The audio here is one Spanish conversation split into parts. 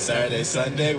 Saturday, Sunday.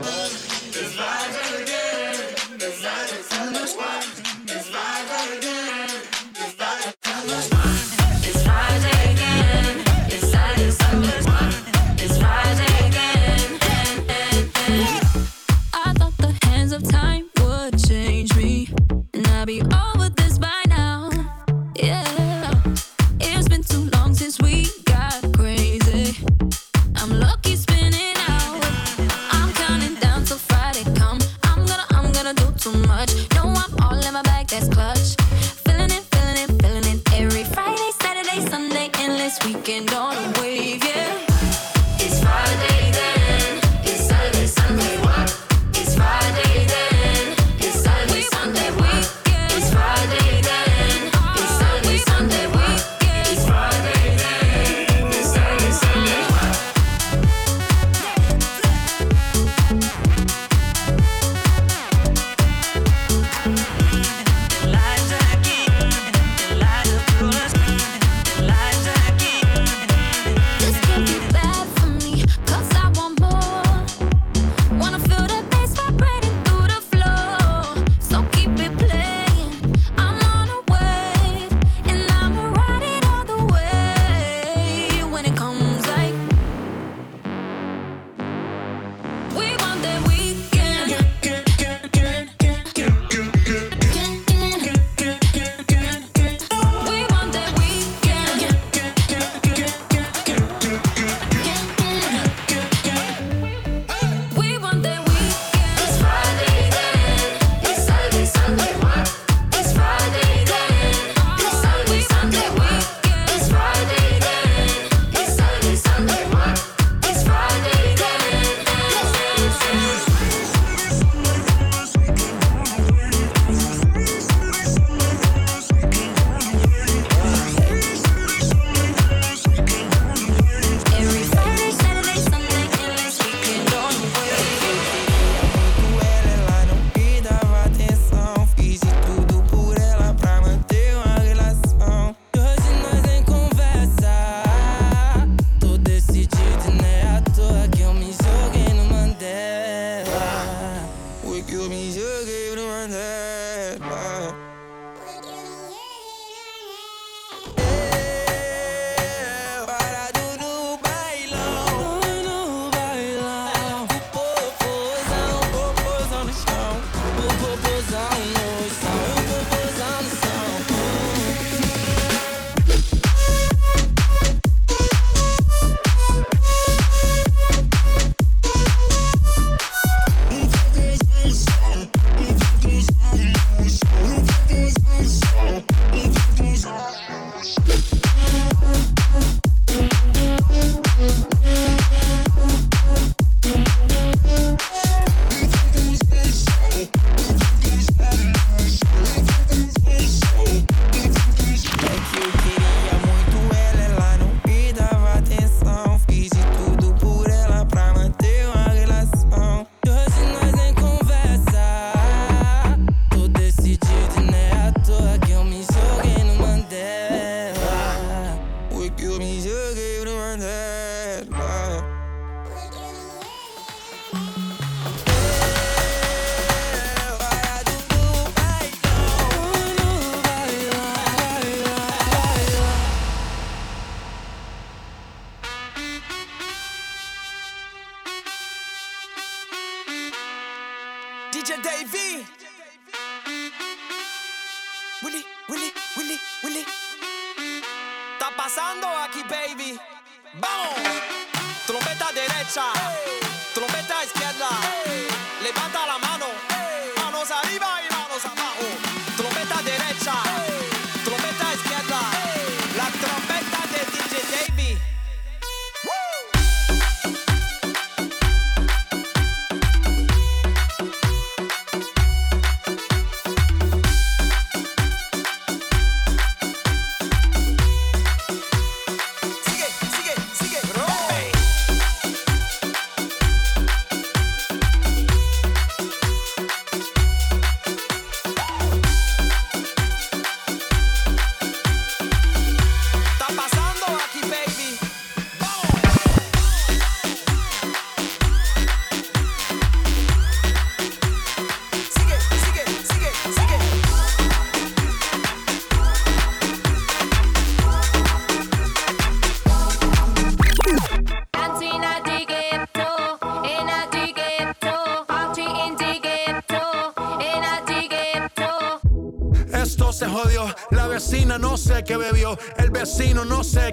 me to give the one that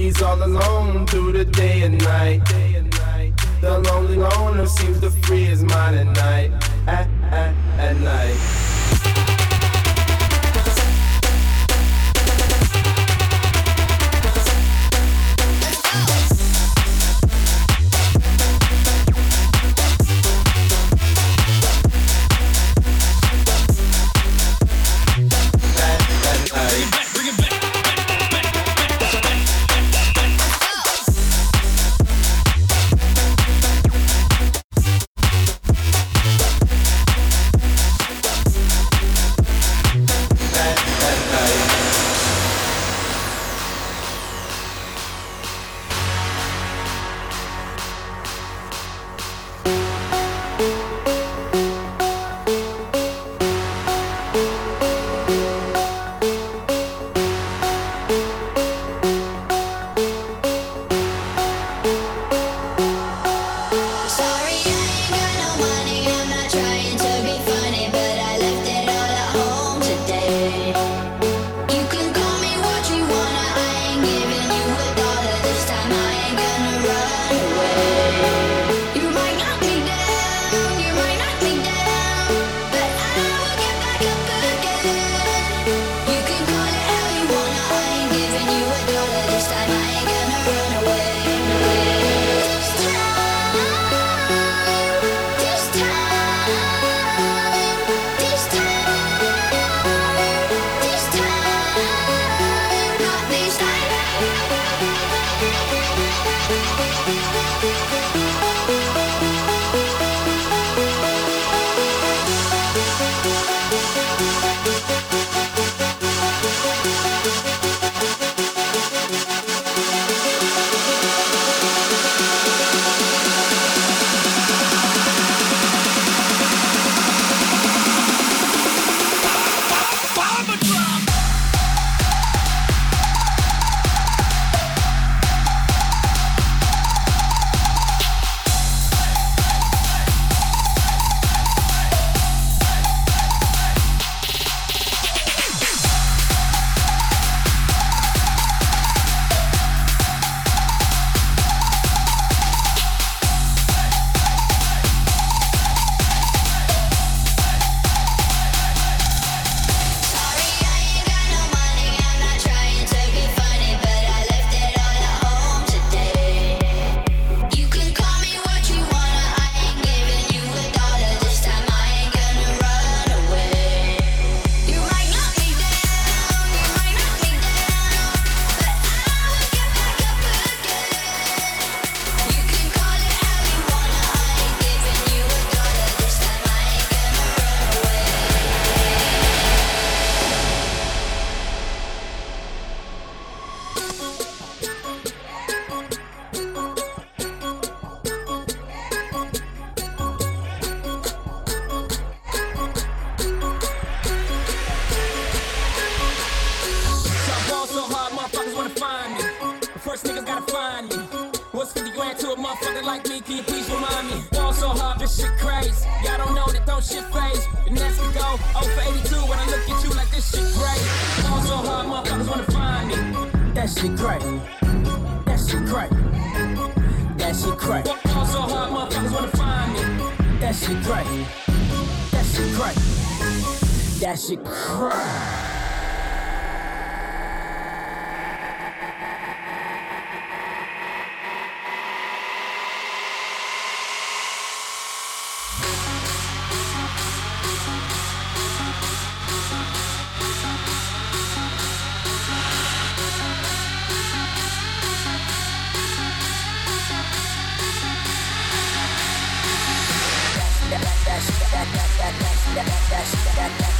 He's all alone through the day and night. The lonely loner seems to free his mind at night. At, at, at night. Shit great. That shit great. That shit great. Fall so hard, motherfuckers wanna find me. That shit great. That shit great. That shit great. for me,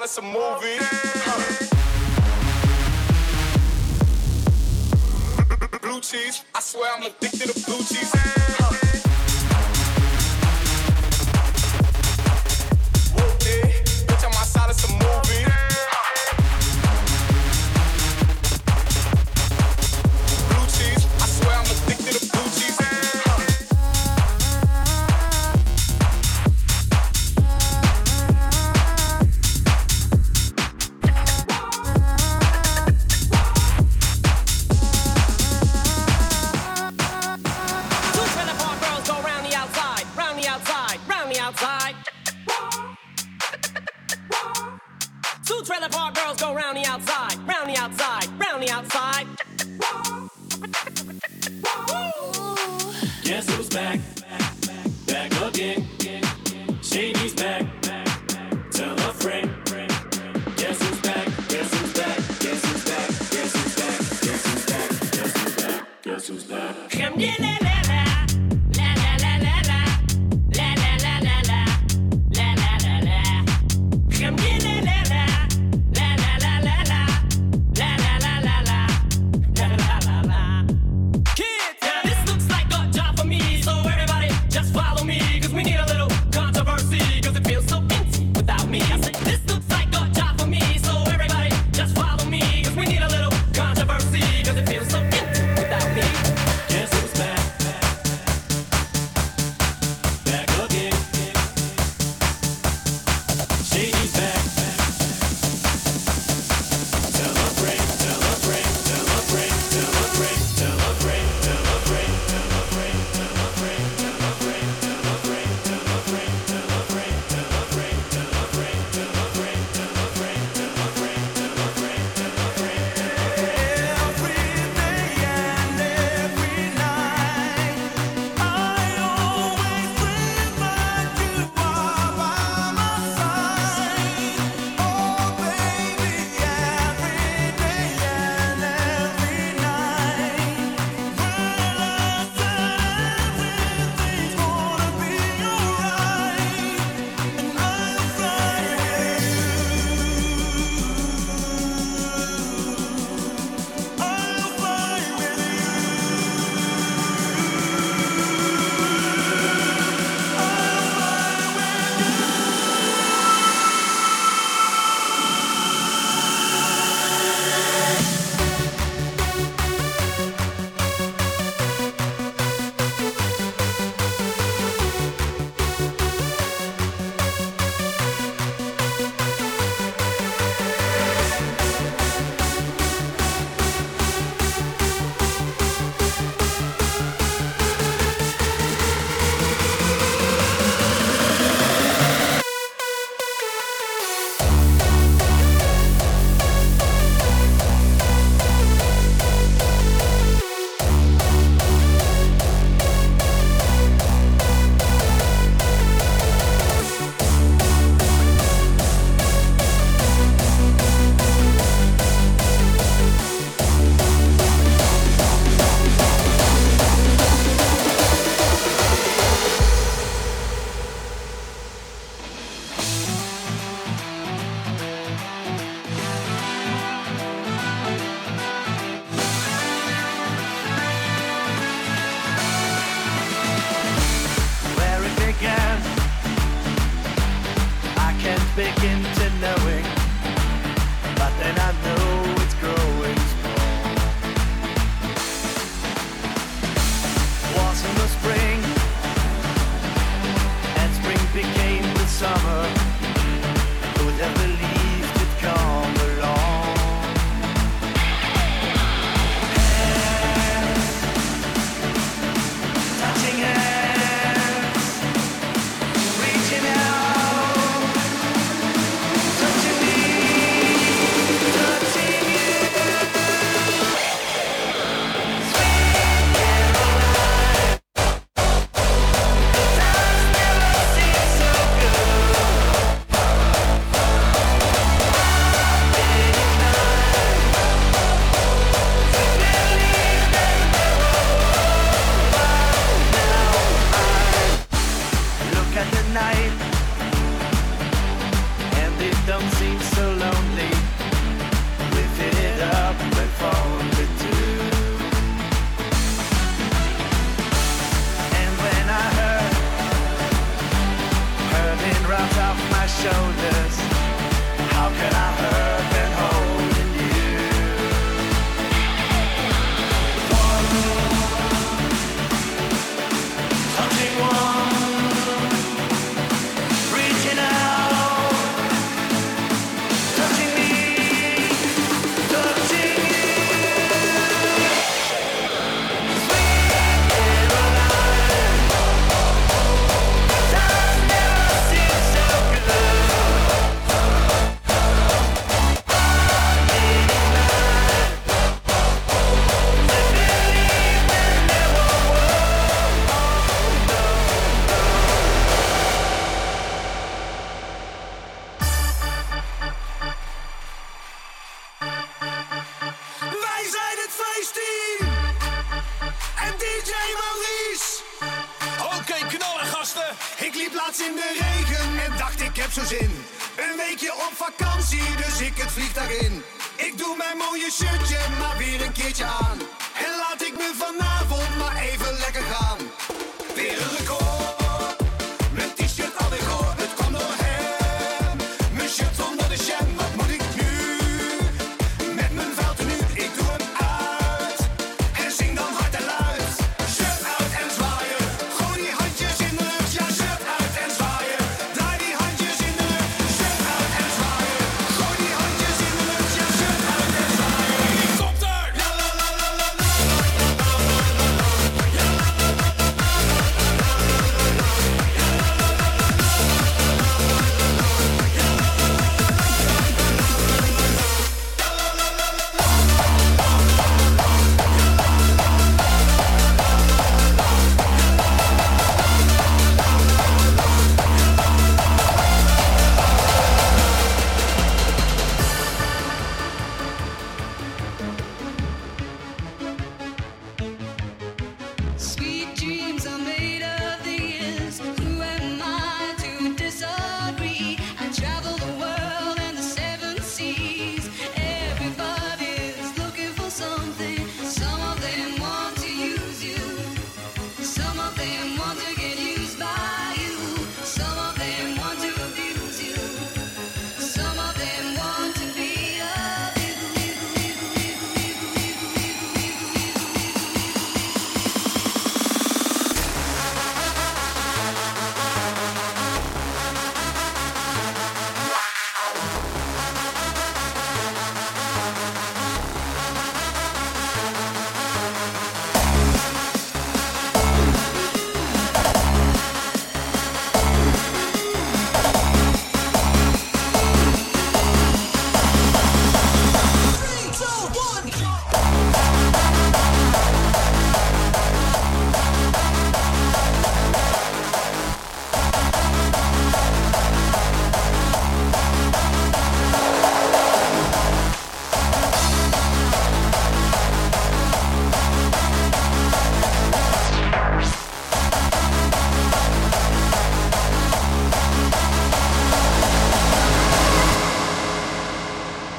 out of some movies. me, cause we need a little. begin to job.